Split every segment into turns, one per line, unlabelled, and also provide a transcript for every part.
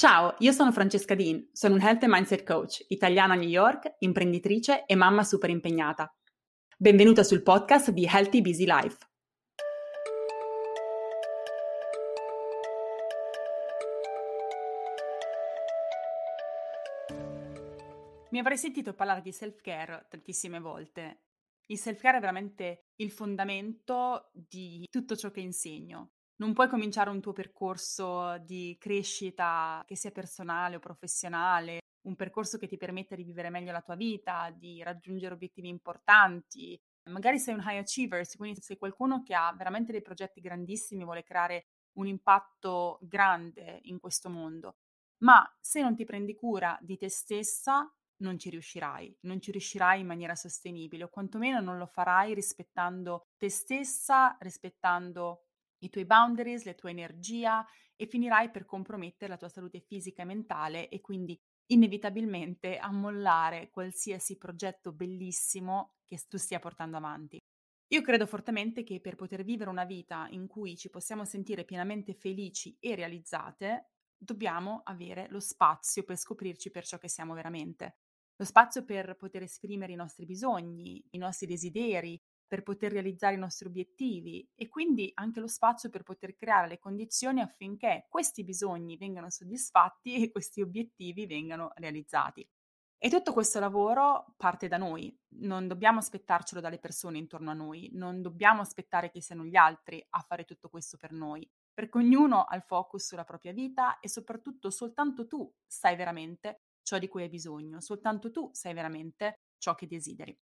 Ciao, io sono Francesca Dean, sono un Health and Mindset Coach, italiana a New York, imprenditrice e mamma super impegnata. Benvenuta sul podcast di Healthy Busy Life. Mi avrei sentito parlare di self-care tantissime volte. Il self-care è veramente il fondamento di tutto ciò che insegno non puoi cominciare un tuo percorso di crescita, che sia personale o professionale, un percorso che ti permetta di vivere meglio la tua vita, di raggiungere obiettivi importanti. Magari sei un high achiever, quindi sei qualcuno che ha veramente dei progetti grandissimi, vuole creare un impatto grande in questo mondo. Ma se non ti prendi cura di te stessa, non ci riuscirai, non ci riuscirai in maniera sostenibile o quantomeno non lo farai rispettando te stessa, rispettando i tuoi boundaries, la tua energia e finirai per compromettere la tua salute fisica e mentale e quindi inevitabilmente a mollare qualsiasi progetto bellissimo che tu stia portando avanti. Io credo fortemente che per poter vivere una vita in cui ci possiamo sentire pienamente felici e realizzate, dobbiamo avere lo spazio per scoprirci per ciò che siamo veramente. Lo spazio per poter esprimere i nostri bisogni, i nostri desideri, per poter realizzare i nostri obiettivi e quindi anche lo spazio per poter creare le condizioni affinché questi bisogni vengano soddisfatti e questi obiettivi vengano realizzati. E tutto questo lavoro parte da noi, non dobbiamo aspettarcelo dalle persone intorno a noi, non dobbiamo aspettare che siano gli altri a fare tutto questo per noi, perché ognuno ha il focus sulla propria vita e soprattutto soltanto tu sai veramente ciò di cui hai bisogno, soltanto tu sai veramente ciò che desideri.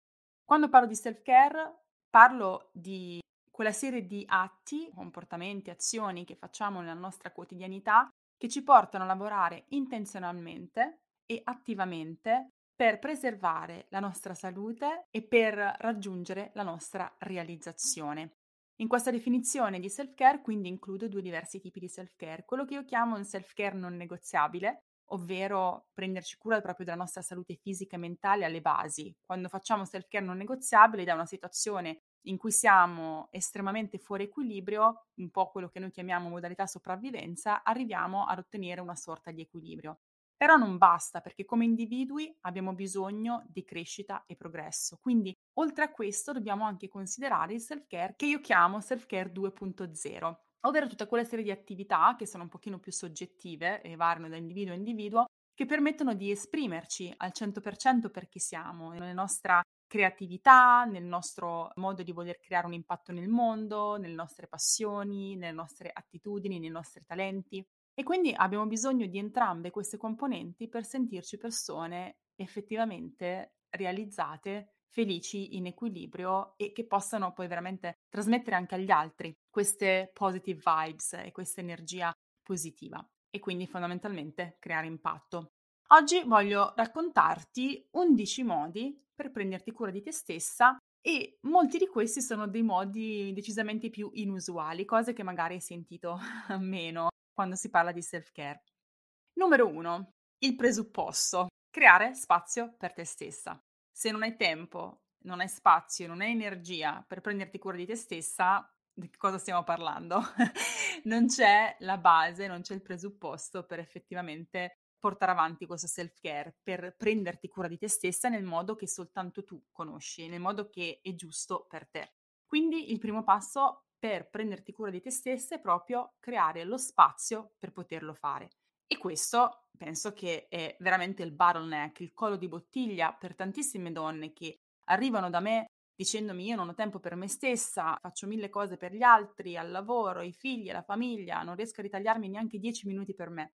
Quando parlo di self-care Parlo di quella serie di atti, comportamenti, azioni che facciamo nella nostra quotidianità che ci portano a lavorare intenzionalmente e attivamente per preservare la nostra salute e per raggiungere la nostra realizzazione. In questa definizione di self-care quindi includo due diversi tipi di self-care, quello che io chiamo un self-care non negoziabile, ovvero prenderci cura proprio della nostra salute fisica e mentale alle basi. Quando facciamo self-care non negoziabile da una situazione in cui siamo estremamente fuori equilibrio, un po' quello che noi chiamiamo modalità sopravvivenza, arriviamo ad ottenere una sorta di equilibrio. Però non basta perché come individui abbiamo bisogno di crescita e progresso. Quindi oltre a questo dobbiamo anche considerare il self-care che io chiamo self-care 2.0, ovvero tutta quella serie di attività che sono un pochino più soggettive e variano da individuo a individuo che permettono di esprimerci al 100% per chi siamo, nella nostra creatività, nel nostro modo di voler creare un impatto nel mondo, nelle nostre passioni, nelle nostre attitudini, nei nostri talenti. E quindi abbiamo bisogno di entrambe queste componenti per sentirci persone effettivamente realizzate, felici, in equilibrio e che possano poi veramente trasmettere anche agli altri queste positive vibes e questa energia positiva e quindi fondamentalmente creare impatto. Oggi voglio raccontarti 11 modi per prenderti cura di te stessa e molti di questi sono dei modi decisamente più inusuali, cose che magari hai sentito meno quando si parla di self-care. Numero 1. Il presupposto. Creare spazio per te stessa. Se non hai tempo, non hai spazio, non hai energia per prenderti cura di te stessa, di che cosa stiamo parlando? non c'è la base, non c'è il presupposto per effettivamente portare avanti questo self-care, per prenderti cura di te stessa nel modo che soltanto tu conosci, nel modo che è giusto per te. Quindi il primo passo per prenderti cura di te stessa è proprio creare lo spazio per poterlo fare. E questo penso che è veramente il bottleneck, il collo di bottiglia per tantissime donne che arrivano da me dicendomi io non ho tempo per me stessa, faccio mille cose per gli altri, al lavoro, ai figli, alla famiglia, non riesco a ritagliarmi neanche dieci minuti per me.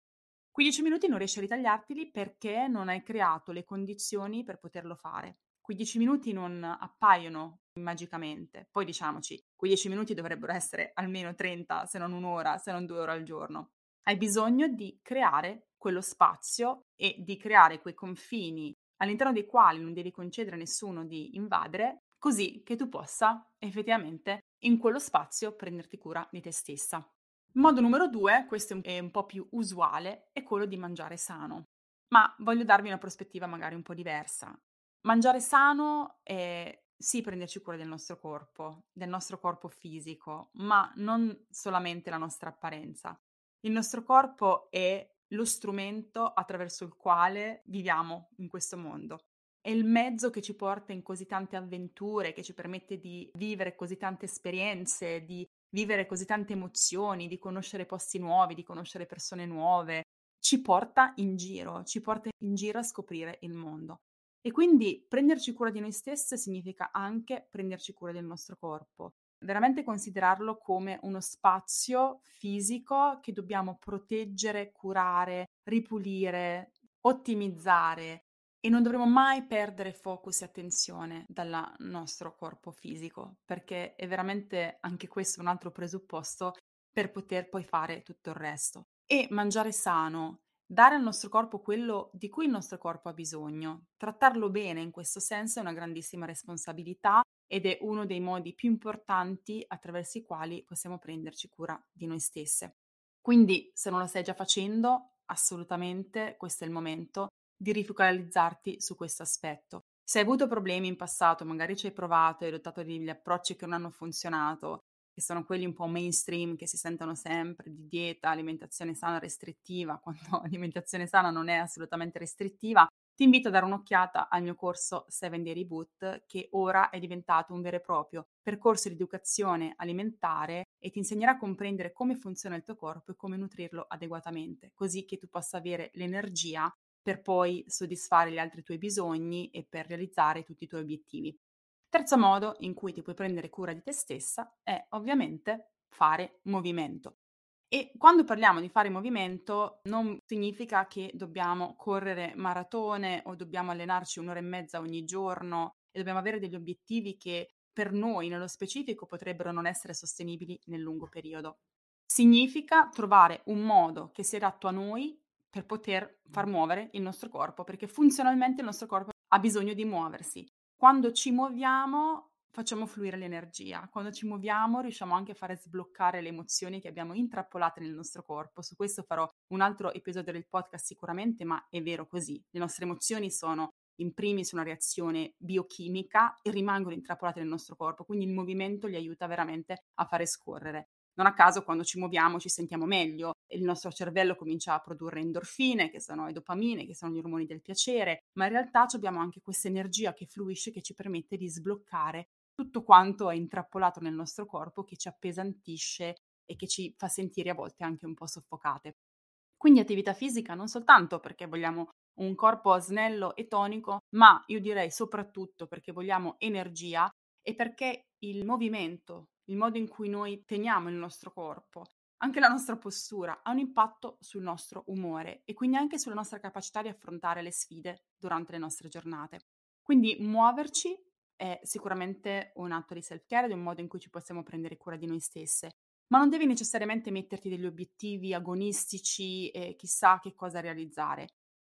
15 minuti non riesci a ritagliarteli perché non hai creato le condizioni per poterlo fare. Quei 10 minuti non appaiono magicamente. Poi diciamoci, quei 10 minuti dovrebbero essere almeno 30, se non un'ora, se non due ore al giorno. Hai bisogno di creare quello spazio e di creare quei confini all'interno dei quali non devi concedere a nessuno di invadere, così che tu possa effettivamente in quello spazio prenderti cura di te stessa. Modo numero due, questo è un po' più usuale, è quello di mangiare sano. Ma voglio darvi una prospettiva magari un po' diversa. Mangiare sano è sì prenderci cura del nostro corpo, del nostro corpo fisico, ma non solamente la nostra apparenza. Il nostro corpo è lo strumento attraverso il quale viviamo in questo mondo. È il mezzo che ci porta in così tante avventure, che ci permette di vivere così tante esperienze, di vivere così tante emozioni, di conoscere posti nuovi, di conoscere persone nuove. Ci porta in giro, ci porta in giro a scoprire il mondo. E quindi prenderci cura di noi stesse significa anche prenderci cura del nostro corpo, veramente considerarlo come uno spazio fisico che dobbiamo proteggere, curare, ripulire, ottimizzare e non dovremo mai perdere focus e attenzione dal nostro corpo fisico, perché è veramente anche questo un altro presupposto per poter poi fare tutto il resto. E mangiare sano, dare al nostro corpo quello di cui il nostro corpo ha bisogno, trattarlo bene in questo senso è una grandissima responsabilità ed è uno dei modi più importanti attraverso i quali possiamo prenderci cura di noi stesse. Quindi, se non lo stai già facendo, assolutamente questo è il momento di rifocalizzarti su questo aspetto. Se hai avuto problemi in passato, magari ci hai provato, hai adottato degli approcci che non hanno funzionato, che sono quelli un po' mainstream che si sentono sempre di dieta, alimentazione sana restrittiva, quando alimentazione sana non è assolutamente restrittiva, ti invito a dare un'occhiata al mio corso 7 Day Reboot che ora è diventato un vero e proprio percorso di educazione alimentare e ti insegnerà a comprendere come funziona il tuo corpo e come nutrirlo adeguatamente, così che tu possa avere l'energia per poi soddisfare gli altri tuoi bisogni e per realizzare tutti i tuoi obiettivi. Terzo modo in cui ti puoi prendere cura di te stessa è ovviamente fare movimento. E quando parliamo di fare movimento non significa che dobbiamo correre maratone o dobbiamo allenarci un'ora e mezza ogni giorno e dobbiamo avere degli obiettivi che per noi nello specifico potrebbero non essere sostenibili nel lungo periodo. Significa trovare un modo che sia adatto a noi per poter far muovere il nostro corpo, perché funzionalmente il nostro corpo ha bisogno di muoversi. Quando ci muoviamo facciamo fluire l'energia, quando ci muoviamo riusciamo anche a fare sbloccare le emozioni che abbiamo intrappolate nel nostro corpo. Su questo farò un altro episodio del podcast sicuramente, ma è vero così. Le nostre emozioni sono in primis una reazione biochimica e rimangono intrappolate nel nostro corpo, quindi il movimento li aiuta veramente a fare scorrere. Non a caso quando ci muoviamo ci sentiamo meglio, il nostro cervello comincia a produrre endorfine, che sono le dopamine, che sono gli ormoni del piacere, ma in realtà abbiamo anche questa energia che fluisce che ci permette di sbloccare tutto quanto è intrappolato nel nostro corpo che ci appesantisce e che ci fa sentire a volte anche un po' soffocate. Quindi attività fisica non soltanto perché vogliamo un corpo snello e tonico, ma io direi soprattutto perché vogliamo energia e perché il movimento, il modo in cui noi teniamo il nostro corpo, anche la nostra postura ha un impatto sul nostro umore e quindi anche sulla nostra capacità di affrontare le sfide durante le nostre giornate. Quindi muoverci è sicuramente un atto di self-care ed un modo in cui ci possiamo prendere cura di noi stesse. Ma non devi necessariamente metterti degli obiettivi agonistici e chissà che cosa realizzare.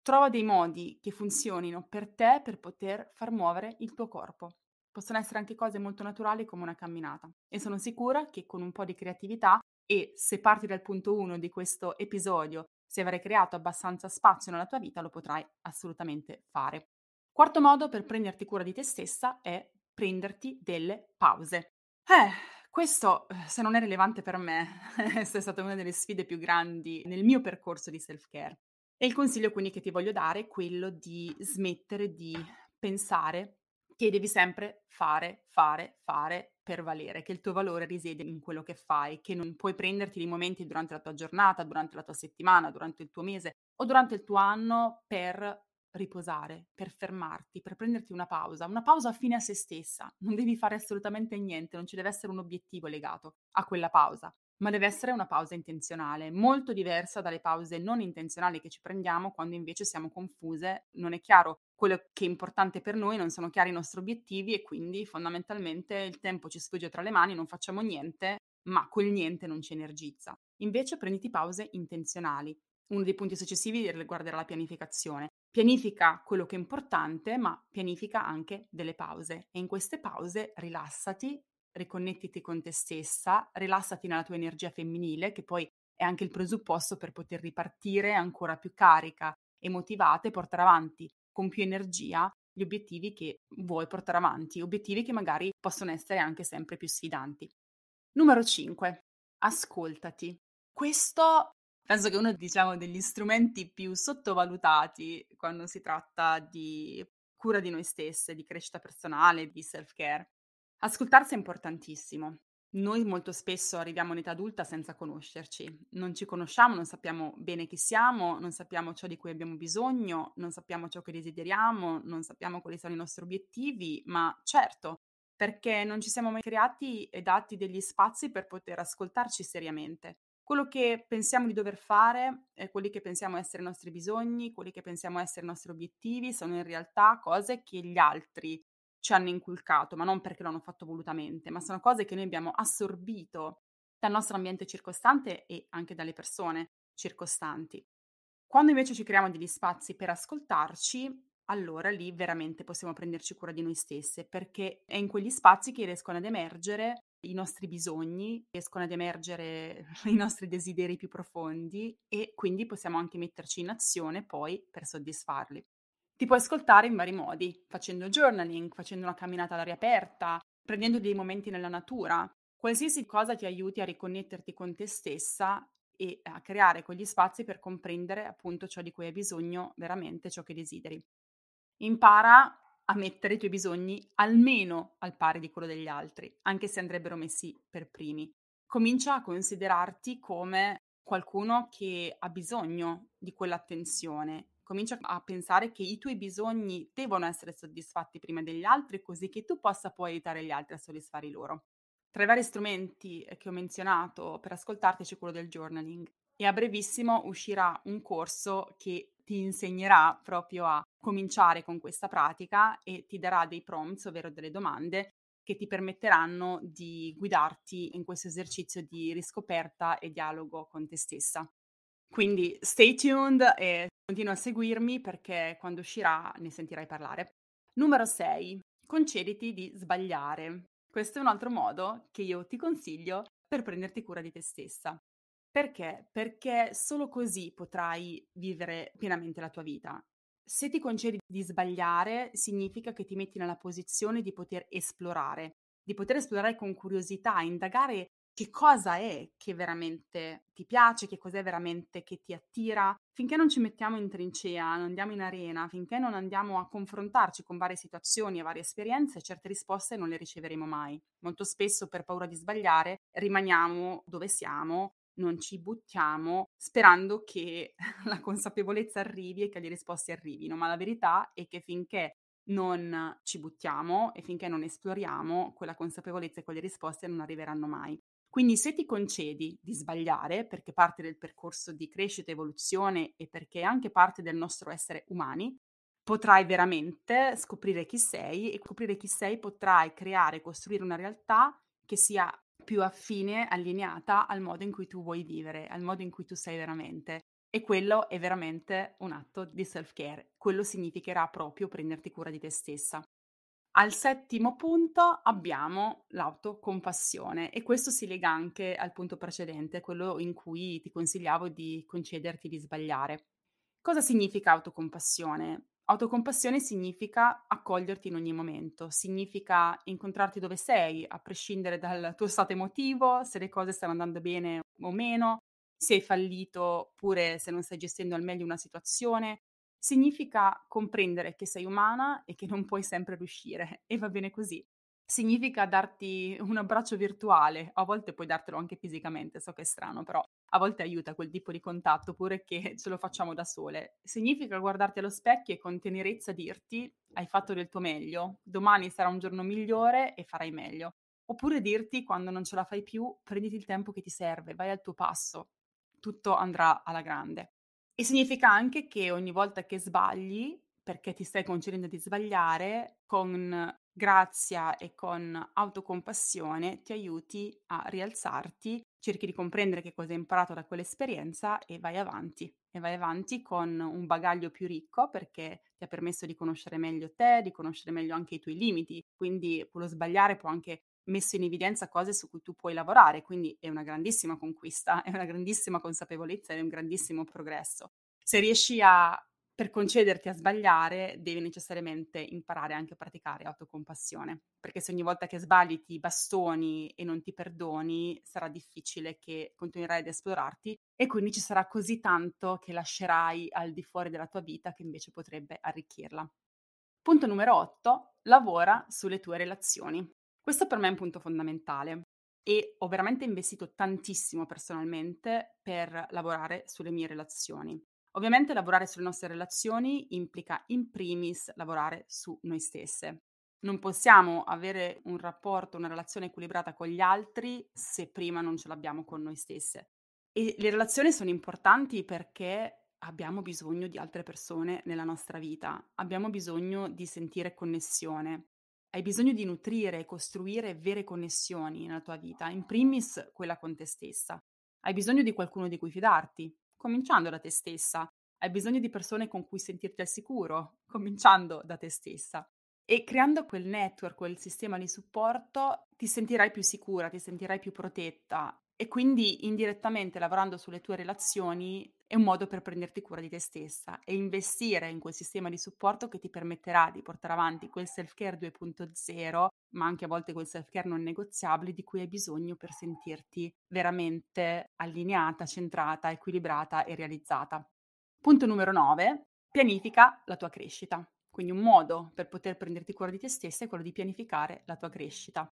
Trova dei modi che funzionino per te per poter far muovere il tuo corpo. Possono essere anche cose molto naturali come una camminata e sono sicura che con un po' di creatività e se parti dal punto 1 di questo episodio, se avrai creato abbastanza spazio nella tua vita, lo potrai assolutamente fare. Quarto modo per prenderti cura di te stessa è prenderti delle pause. Eh, questo, eh, se non è rilevante per me, è stata una delle sfide più grandi nel mio percorso di self-care. E il consiglio quindi che ti voglio dare è quello di smettere di pensare che devi sempre fare, fare, fare per valere, che il tuo valore risiede in quello che fai, che non puoi prenderti dei momenti durante la tua giornata, durante la tua settimana, durante il tuo mese o durante il tuo anno per riposare, per fermarti, per prenderti una pausa, una pausa fine a se stessa. Non devi fare assolutamente niente, non ci deve essere un obiettivo legato a quella pausa ma deve essere una pausa intenzionale, molto diversa dalle pause non intenzionali che ci prendiamo quando invece siamo confuse, non è chiaro quello che è importante per noi, non sono chiari i nostri obiettivi e quindi fondamentalmente il tempo ci sfugge tra le mani, non facciamo niente, ma quel niente non ci energizza. Invece prenditi pause intenzionali. Uno dei punti successivi riguarderà la pianificazione. Pianifica quello che è importante, ma pianifica anche delle pause e in queste pause rilassati, riconnettiti con te stessa, rilassati nella tua energia femminile, che poi è anche il presupposto per poter ripartire ancora più carica e motivata e portare avanti con più energia gli obiettivi che vuoi portare avanti, obiettivi che magari possono essere anche sempre più sfidanti. Numero 5. Ascoltati. Questo Penso che uno, diciamo, degli strumenti più sottovalutati quando si tratta di cura di noi stesse, di crescita personale, di self-care. Ascoltarsi è importantissimo. Noi molto spesso arriviamo in età adulta senza conoscerci, non ci conosciamo, non sappiamo bene chi siamo, non sappiamo ciò di cui abbiamo bisogno, non sappiamo ciò che desideriamo, non sappiamo quali sono i nostri obiettivi, ma certo, perché non ci siamo mai creati e dati degli spazi per poter ascoltarci seriamente. Quello che pensiamo di dover fare e quelli che pensiamo essere i nostri bisogni, quelli che pensiamo essere i nostri obiettivi, sono in realtà cose che gli altri ci hanno inculcato, ma non perché lo hanno fatto volutamente, ma sono cose che noi abbiamo assorbito dal nostro ambiente circostante e anche dalle persone circostanti. Quando invece ci creiamo degli spazi per ascoltarci, allora lì veramente possiamo prenderci cura di noi stesse, perché è in quegli spazi che riescono ad emergere i nostri bisogni, riescono ad emergere i nostri desideri più profondi e quindi possiamo anche metterci in azione poi per soddisfarli. Ti puoi ascoltare in vari modi, facendo journaling, facendo una camminata all'aria aperta, prendendo dei momenti nella natura. Qualsiasi cosa ti aiuti a riconnetterti con te stessa e a creare quegli spazi per comprendere appunto ciò di cui hai bisogno veramente, ciò che desideri. Impara a mettere i tuoi bisogni almeno al pari di quello degli altri, anche se andrebbero messi per primi. Comincia a considerarti come qualcuno che ha bisogno di quell'attenzione. Comincia a pensare che i tuoi bisogni devono essere soddisfatti prima degli altri, così che tu possa poi aiutare gli altri a soddisfare i loro. Tra i vari strumenti che ho menzionato per ascoltarti c'è quello del journaling e a brevissimo uscirà un corso che ti insegnerà proprio a cominciare con questa pratica e ti darà dei prompts, ovvero delle domande che ti permetteranno di guidarti in questo esercizio di riscoperta e dialogo con te stessa. Quindi stay tuned e continua a seguirmi perché quando uscirà ne sentirai parlare. Numero 6. Concediti di sbagliare. Questo è un altro modo che io ti consiglio per prenderti cura di te stessa. Perché? Perché solo così potrai vivere pienamente la tua vita. Se ti concedi di sbagliare, significa che ti metti nella posizione di poter esplorare, di poter esplorare con curiosità, indagare che cosa è che veramente ti piace, che cos'è veramente che ti attira. Finché non ci mettiamo in trincea, non andiamo in arena, finché non andiamo a confrontarci con varie situazioni e varie esperienze, certe risposte non le riceveremo mai. Molto spesso per paura di sbagliare rimaniamo dove siamo non ci buttiamo sperando che la consapevolezza arrivi e che le risposte arrivino, ma la verità è che finché non ci buttiamo e finché non esploriamo, quella consapevolezza e quelle risposte non arriveranno mai. Quindi se ti concedi di sbagliare, perché parte del percorso di crescita, evoluzione e perché è anche parte del nostro essere umani, potrai veramente scoprire chi sei e scoprire chi sei potrai creare, costruire una realtà che sia più affine, allineata al modo in cui tu vuoi vivere, al modo in cui tu sei veramente. E quello è veramente un atto di self-care. Quello significherà proprio prenderti cura di te stessa. Al settimo punto abbiamo l'autocompassione e questo si lega anche al punto precedente, quello in cui ti consigliavo di concederti di sbagliare. Cosa significa autocompassione? Autocompassione significa accoglierti in ogni momento, significa incontrarti dove sei, a prescindere dal tuo stato emotivo, se le cose stanno andando bene o meno, se hai fallito oppure se non stai gestendo al meglio una situazione. Significa comprendere che sei umana e che non puoi sempre riuscire e va bene così significa darti un abbraccio virtuale, a volte puoi dartelo anche fisicamente, so che è strano, però a volte aiuta quel tipo di contatto, pure che ce lo facciamo da sole. Significa guardarti allo specchio e con tenerezza dirti hai fatto del tuo meglio, domani sarà un giorno migliore e farai meglio. Oppure dirti quando non ce la fai più, prenditi il tempo che ti serve, vai al tuo passo, tutto andrà alla grande. E significa anche che ogni volta che sbagli, perché ti stai concedendo di sbagliare, con grazia e con autocompassione ti aiuti a rialzarti, cerchi di comprendere che cosa hai imparato da quell'esperienza e vai avanti. E vai avanti con un bagaglio più ricco perché ti ha permesso di conoscere meglio te, di conoscere meglio anche i tuoi limiti. Quindi quello sbagliare può anche messo in evidenza cose su cui tu puoi lavorare, quindi è una grandissima conquista, è una grandissima consapevolezza, è un grandissimo progresso. Se riesci a per concederti a sbagliare devi necessariamente imparare anche a praticare autocompassione, perché se ogni volta che sbagli ti bastoni e non ti perdoni, sarà difficile che continuerai ad esplorarti e quindi ci sarà così tanto che lascerai al di fuori della tua vita che invece potrebbe arricchirla. Punto numero 8, lavora sulle tue relazioni. Questo per me è un punto fondamentale e ho veramente investito tantissimo personalmente per lavorare sulle mie relazioni. Ovviamente lavorare sulle nostre relazioni implica in primis lavorare su noi stesse. Non possiamo avere un rapporto, una relazione equilibrata con gli altri se prima non ce l'abbiamo con noi stesse. E le relazioni sono importanti perché abbiamo bisogno di altre persone nella nostra vita, abbiamo bisogno di sentire connessione, hai bisogno di nutrire e costruire vere connessioni nella tua vita, in primis quella con te stessa. Hai bisogno di qualcuno di cui fidarti, cominciando da te stessa. Hai bisogno di persone con cui sentirti al sicuro, cominciando da te stessa. E creando quel network, quel sistema di supporto, ti sentirai più sicura, ti sentirai più protetta e quindi indirettamente lavorando sulle tue relazioni è un modo per prenderti cura di te stessa e investire in quel sistema di supporto che ti permetterà di portare avanti quel self-care 2.0, ma anche a volte quel self-care non negoziabile di cui hai bisogno per sentirti veramente allineata, centrata, equilibrata e realizzata. Punto numero 9. Pianifica la tua crescita. Quindi un modo per poter prenderti cura di te stessa è quello di pianificare la tua crescita.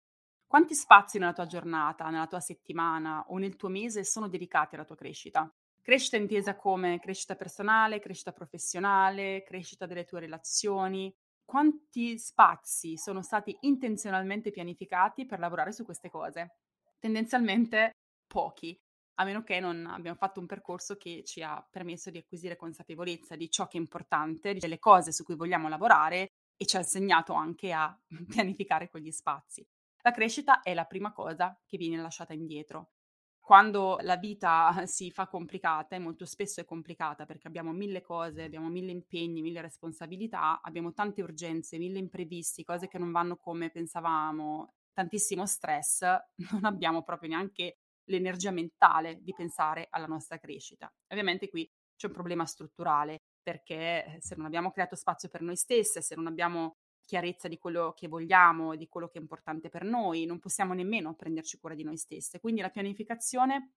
Quanti spazi nella tua giornata, nella tua settimana o nel tuo mese sono dedicati alla tua crescita? Crescita intesa come crescita personale, crescita professionale, crescita delle tue relazioni. Quanti spazi sono stati intenzionalmente pianificati per lavorare su queste cose? Tendenzialmente pochi, a meno che non abbiamo fatto un percorso che ci ha permesso di acquisire consapevolezza di ciò che è importante, delle cose su cui vogliamo lavorare e ci ha insegnato anche a pianificare quegli spazi. La crescita è la prima cosa che viene lasciata indietro. Quando la vita si fa complicata, e molto spesso è complicata perché abbiamo mille cose, abbiamo mille impegni, mille responsabilità, abbiamo tante urgenze, mille imprevisti, cose che non vanno come pensavamo, tantissimo stress, non abbiamo proprio neanche l'energia mentale di pensare alla nostra crescita. Ovviamente qui c'è un problema strutturale perché se non abbiamo creato spazio per noi stesse, se non abbiamo chiarezza di quello che vogliamo, di quello che è importante per noi, non possiamo nemmeno prenderci cura di noi stesse. Quindi la pianificazione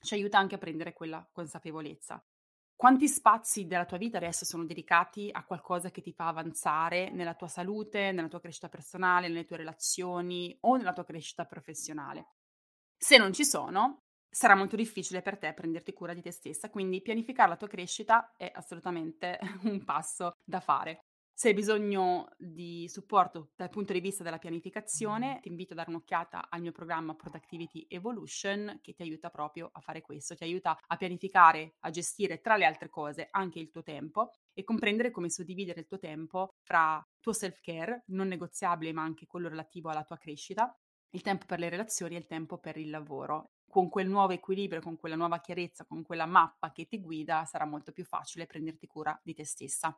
ci aiuta anche a prendere quella consapevolezza. Quanti spazi della tua vita adesso sono dedicati a qualcosa che ti fa avanzare nella tua salute, nella tua crescita personale, nelle tue relazioni o nella tua crescita professionale? Se non ci sono, sarà molto difficile per te prenderti cura di te stessa, quindi pianificare la tua crescita è assolutamente un passo da fare. Se hai bisogno di supporto dal punto di vista della pianificazione, ti invito a dare un'occhiata al mio programma Productivity Evolution che ti aiuta proprio a fare questo, ti aiuta a pianificare, a gestire tra le altre cose anche il tuo tempo e comprendere come suddividere il tuo tempo fra tuo self-care, non negoziabile ma anche quello relativo alla tua crescita, il tempo per le relazioni e il tempo per il lavoro. Con quel nuovo equilibrio, con quella nuova chiarezza, con quella mappa che ti guida, sarà molto più facile prenderti cura di te stessa.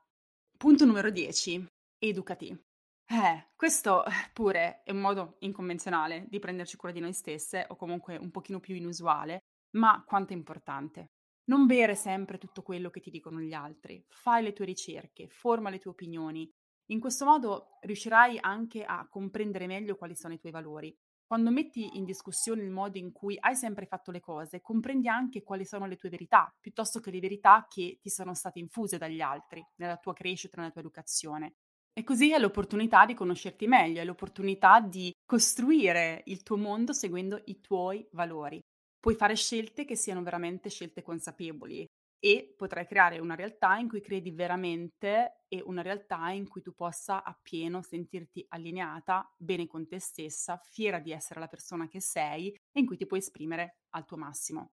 Punto numero 10. Educati. Eh, questo pure è un modo inconvenzionale di prenderci cura di noi stesse, o comunque un pochino più inusuale, ma quanto è importante. Non bere sempre tutto quello che ti dicono gli altri, fai le tue ricerche, forma le tue opinioni. In questo modo riuscirai anche a comprendere meglio quali sono i tuoi valori quando metti in discussione il modo in cui hai sempre fatto le cose, comprendi anche quali sono le tue verità, piuttosto che le verità che ti sono state infuse dagli altri, nella tua crescita, nella tua educazione. E così hai l'opportunità di conoscerti meglio, hai l'opportunità di costruire il tuo mondo seguendo i tuoi valori. Puoi fare scelte che siano veramente scelte consapevoli, e potrai creare una realtà in cui credi veramente e una realtà in cui tu possa appieno sentirti allineata, bene con te stessa, fiera di essere la persona che sei e in cui ti puoi esprimere al tuo massimo.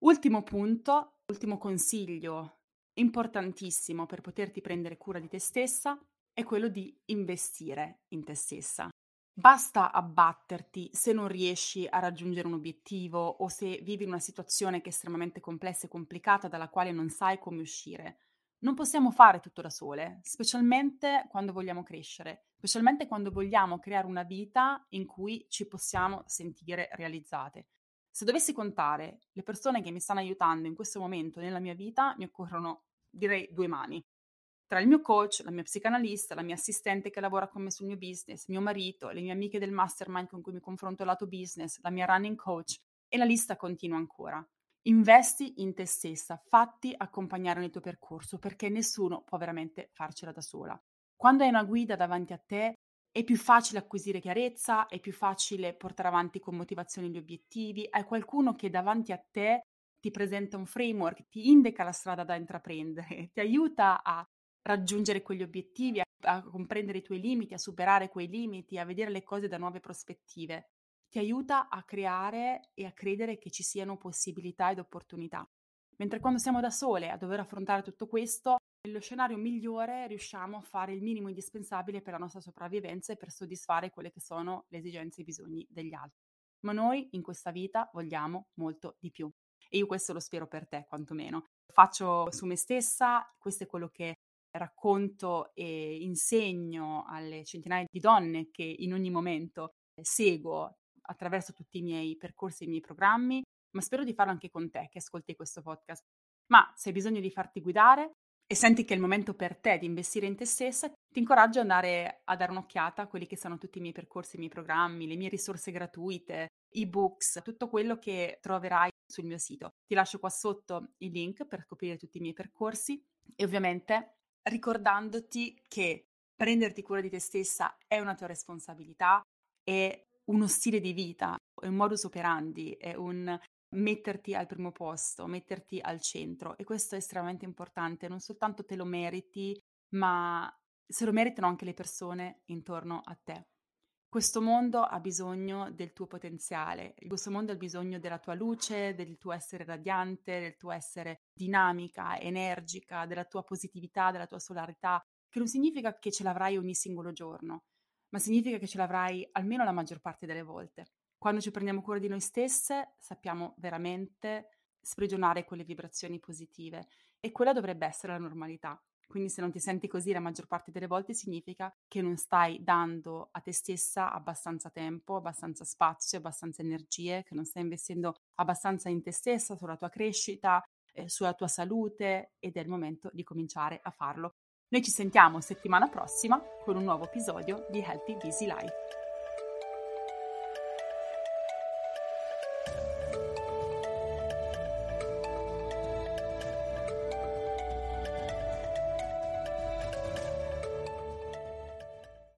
Ultimo punto, ultimo consiglio importantissimo per poterti prendere cura di te stessa è quello di investire in te stessa. Basta abbatterti se non riesci a raggiungere un obiettivo o se vivi in una situazione che è estremamente complessa e complicata dalla quale non sai come uscire. Non possiamo fare tutto da sole, specialmente quando vogliamo crescere, specialmente quando vogliamo creare una vita in cui ci possiamo sentire realizzate. Se dovessi contare le persone che mi stanno aiutando in questo momento nella mia vita, mi occorrono, direi, due mani. Tra il mio coach, la mia psicanalista, la mia assistente che lavora con me sul mio business, mio marito, le mie amiche del mastermind con cui mi confronto lato business, la mia running coach e la lista continua ancora. Investi in te stessa, fatti accompagnare nel tuo percorso perché nessuno può veramente farcela da sola. Quando hai una guida davanti a te è più facile acquisire chiarezza, è più facile portare avanti con motivazione gli obiettivi, hai qualcuno che davanti a te ti presenta un framework, ti indica la strada da intraprendere, ti aiuta a raggiungere quegli obiettivi, a, a comprendere i tuoi limiti, a superare quei limiti, a vedere le cose da nuove prospettive. Ti aiuta a creare e a credere che ci siano possibilità ed opportunità. Mentre quando siamo da sole a dover affrontare tutto questo, nello scenario migliore riusciamo a fare il minimo indispensabile per la nostra sopravvivenza e per soddisfare quelle che sono le esigenze e i bisogni degli altri. Ma noi in questa vita vogliamo molto di più. E io questo lo spero per te, quantomeno. Faccio su me stessa, questo è quello che racconto e insegno alle centinaia di donne che in ogni momento seguo attraverso tutti i miei percorsi e i miei programmi, ma spero di farlo anche con te che ascolti questo podcast. Ma se hai bisogno di farti guidare e senti che è il momento per te di investire in te stessa, ti incoraggio ad andare a dare un'occhiata a quelli che sono tutti i miei percorsi, i miei programmi, le mie risorse gratuite, ebooks, tutto quello che troverai sul mio sito. Ti lascio qua sotto il link per scoprire tutti i miei percorsi e ovviamente ricordandoti che prenderti cura di te stessa è una tua responsabilità, è uno stile di vita, è un modus operandi, è un metterti al primo posto, metterti al centro e questo è estremamente importante, non soltanto te lo meriti, ma se lo meritano anche le persone intorno a te. Questo mondo ha bisogno del tuo potenziale, questo mondo ha bisogno della tua luce, del tuo essere radiante, del tuo essere dinamica, energica, della tua positività, della tua solarità, che non significa che ce l'avrai ogni singolo giorno, ma significa che ce l'avrai almeno la maggior parte delle volte. Quando ci prendiamo cura di noi stesse, sappiamo veramente sprigionare quelle vibrazioni positive e quella dovrebbe essere la normalità. Quindi se non ti senti così la maggior parte delle volte significa che non stai dando a te stessa abbastanza tempo, abbastanza spazio, abbastanza energie, che non stai investendo abbastanza in te stessa, sulla tua crescita, eh, sulla tua salute ed è il momento di cominciare a farlo. Noi ci sentiamo settimana prossima con un nuovo episodio di Healthy Busy Life.